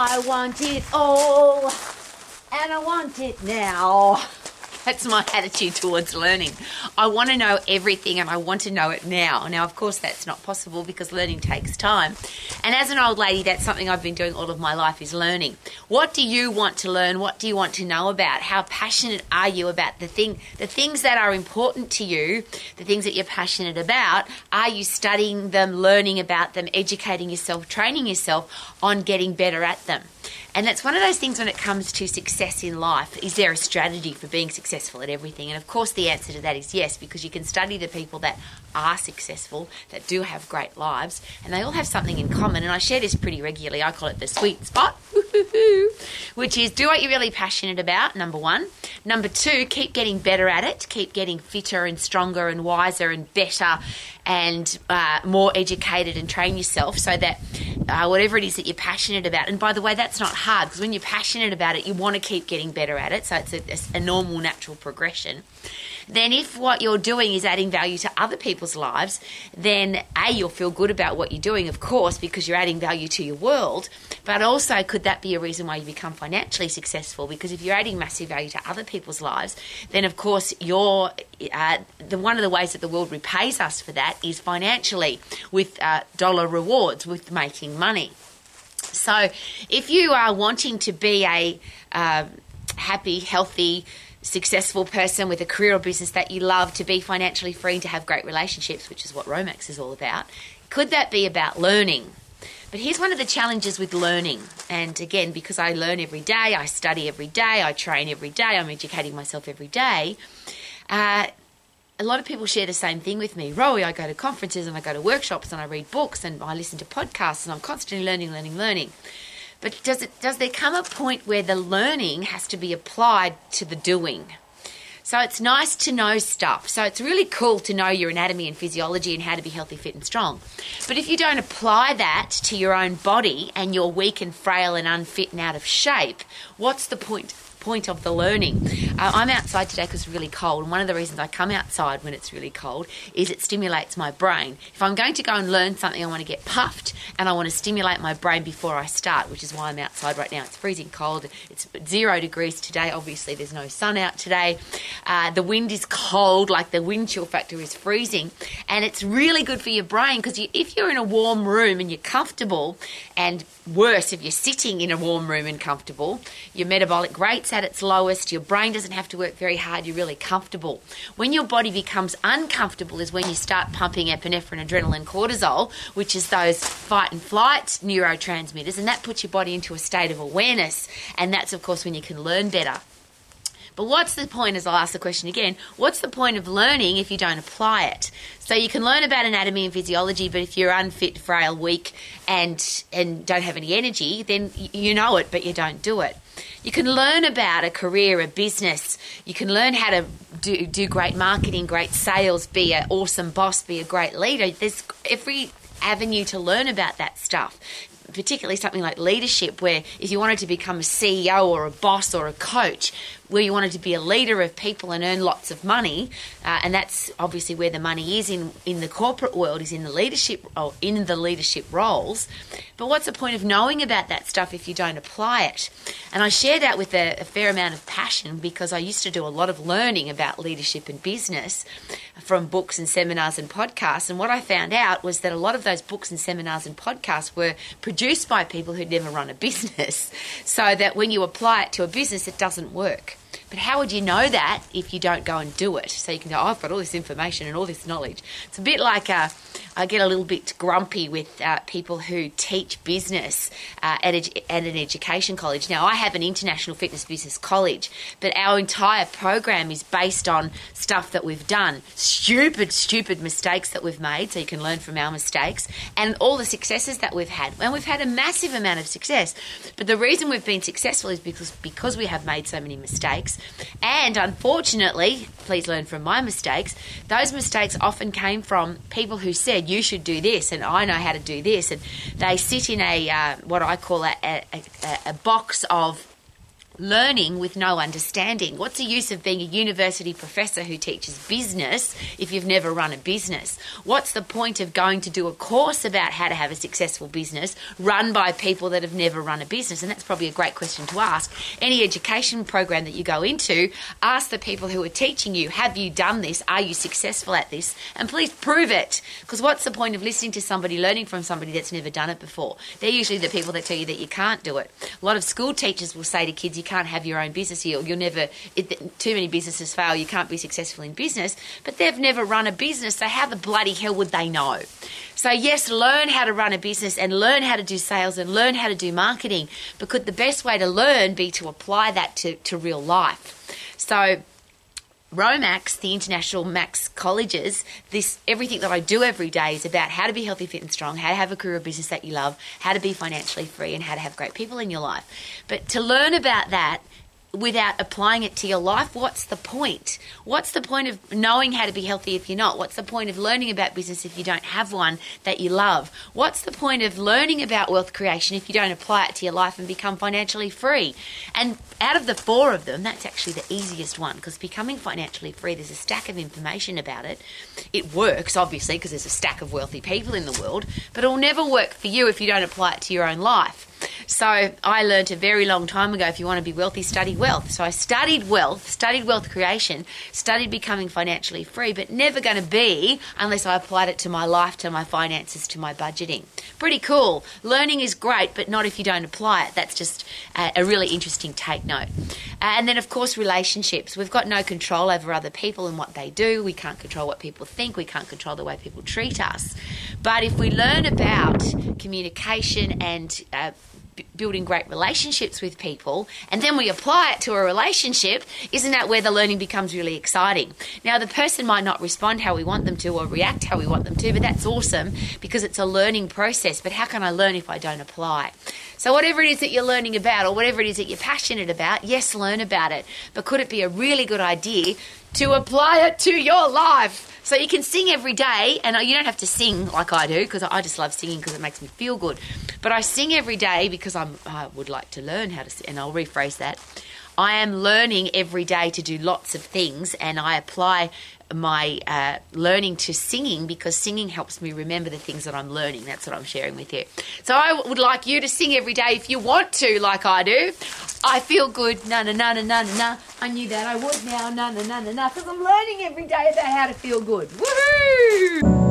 I want it all, and I want it now. That's my attitude towards learning. I want to know everything and I want to know it now. Now, of course, that's not possible because learning takes time. And as an old lady, that's something I've been doing all of my life is learning. What do you want to learn? What do you want to know about? How passionate are you about the thing, the things that are important to you, the things that you're passionate about? Are you studying them, learning about them, educating yourself, training yourself on getting better at them? And that's one of those things when it comes to success in life. Is there a strategy for being successful at everything? And of course, the answer to that is yes, because you can study the people that are successful, that do have great lives, and they all have something in common. And I share this pretty regularly. I call it the sweet spot, which is do what you're really passionate about, number one. Number two, keep getting better at it, keep getting fitter and stronger and wiser and better and uh, more educated and train yourself so that uh, whatever it is that you're passionate about, and by the way, that's not hard because when you're passionate about it, you want to keep getting better at it. So it's a, a normal, natural progression then if what you're doing is adding value to other people's lives, then A, you'll feel good about what you're doing, of course, because you're adding value to your world. But also, could that be a reason why you become financially successful? Because if you're adding massive value to other people's lives, then of course, you're uh, the one of the ways that the world repays us for that is financially with uh, dollar rewards, with making money. So, if you are wanting to be a uh, happy, healthy, successful person with a career or business that you love, to be financially free, to have great relationships, which is what Romax is all about, could that be about learning? But here's one of the challenges with learning. And again, because I learn every day, I study every day, I train every day, I'm educating myself every day. Uh, a lot of people share the same thing with me. Rowie, I go to conferences and I go to workshops and I read books and I listen to podcasts and I'm constantly learning, learning, learning. But does it does there come a point where the learning has to be applied to the doing? So it's nice to know stuff. So it's really cool to know your anatomy and physiology and how to be healthy, fit, and strong. But if you don't apply that to your own body and you're weak and frail and unfit and out of shape, what's the point? point of the learning. I'm outside today because it's really cold, and one of the reasons I come outside when it's really cold is it stimulates my brain. If I'm going to go and learn something, I want to get puffed and I want to stimulate my brain before I start, which is why I'm outside right now. It's freezing cold. It's zero degrees today. Obviously, there's no sun out today. Uh, the wind is cold, like the wind chill factor is freezing, and it's really good for your brain because you, if you're in a warm room and you're comfortable, and worse if you're sitting in a warm room and comfortable, your metabolic rate's at its lowest, your brain doesn't have to work very hard, you're really comfortable. When your body becomes uncomfortable is when you start pumping epinephrine, adrenaline, cortisol, which is those fight and flight neurotransmitters, and that puts your body into a state of awareness. And that's, of course, when you can learn better. But what's the point, as I'll ask the question again, what's the point of learning if you don't apply it? So you can learn about anatomy and physiology, but if you're unfit, frail, weak, and, and don't have any energy, then you know it, but you don't do it. You can learn about a career, a business. You can learn how to do, do great marketing, great sales, be an awesome boss, be a great leader. There's every avenue to learn about that stuff particularly something like leadership, where if you wanted to become a CEO or a boss or a coach, where you wanted to be a leader of people and earn lots of money, uh, and that's obviously where the money is in in the corporate world is in the leadership or in the leadership roles. But what's the point of knowing about that stuff if you don't apply it? And I share that with a, a fair amount of passion because I used to do a lot of learning about leadership and business from books and seminars and podcasts. And what I found out was that a lot of those books and seminars and podcasts were produced by people who'd never run a business, so that when you apply it to a business, it doesn't work. But how would you know that if you don't go and do it? So you can go, oh, I've got all this information and all this knowledge. It's a bit like I get a little bit grumpy with uh, people who teach business uh, at, at an education college. Now, I have an international fitness business college, but our entire program is based on stuff that we've done, stupid, stupid mistakes that we've made, so you can learn from our mistakes, and all the successes that we've had. And we've had a massive amount of success. But the reason we've been successful is because because we have made so many mistakes, and unfortunately, please learn from my mistakes. Those mistakes often came from people who said you should do this, and I know how to do this. And they sit in a uh, what I call a, a, a, a box of learning with no understanding. What's the use of being a university professor who teaches business if you've never run a business? What's the point of going to do a course about how to have a successful business run by people that have never run a business? And that's probably a great question to ask. Any education program that you go into, ask the people who are teaching you, have you done this? Are you successful at this? And please prove it. Because what's the point of listening to somebody, learning from somebody that's never done it before? They're usually the people that tell you that you can't do it. A lot of school teachers will say to kids, you can't have your own business here. You'll never, it, too many businesses fail. You can't be successful in business. But they've never run a business, so how the bloody hell would they know? So, yes, learn how to run a business and learn how to do sales and learn how to do marketing. But could the best way to learn be to apply that to, to real life? So, Romax, the international Max colleges, this everything that I do every day is about how to be healthy, fit, and strong, how to have a career or business that you love, how to be financially free, and how to have great people in your life. But to learn about that without applying it to your life, what's the point? What's the point of knowing how to be healthy if you're not? What's the point of learning about business if you don't have one that you love? What's the point of learning about wealth creation if you don't apply it to your life and become financially free? And out of the four of them, that's actually the easiest one because becoming financially free, there's a stack of information about it. It works, obviously, because there's a stack of wealthy people in the world, but it'll never work for you if you don't apply it to your own life. So I learned a very long time ago if you want to be wealthy, study wealth. So I studied wealth, studied wealth creation, studied becoming financially free, but never going to be unless I applied it to my life, to my finances, to my budgeting. Pretty cool. Learning is great, but not if you don't apply it. That's just a, a really interesting take note. Uh, and then, of course, relationships. We've got no control over other people and what they do. We can't control what people think. We can't control the way people treat us. But if we learn about communication and uh, building great relationships with people and then we apply it to a relationship, isn't that where the learning becomes really exciting? Now, the person might not respond how we want them to or react how we want them to, but that's awesome because it's a learning process. But how can I learn if I don't apply? So, whatever it is that you're learning about or whatever it is that you're passionate about, yes, learn about it. But could it be a really good idea to apply it to your life? So you can sing every day, and you don't have to sing like I do because I just love singing because it makes me feel good. But I sing every day because I'm, I would like to learn how to sing, and I'll rephrase that. I am learning every day to do lots of things, and I apply my uh, learning to singing because singing helps me remember the things that I'm learning. That's what I'm sharing with you. So I would like you to sing every day if you want to, like I do. I feel good, na na na na na na. I knew that I would now, na na na na na, because I'm learning every day about how to feel good. Woohoo!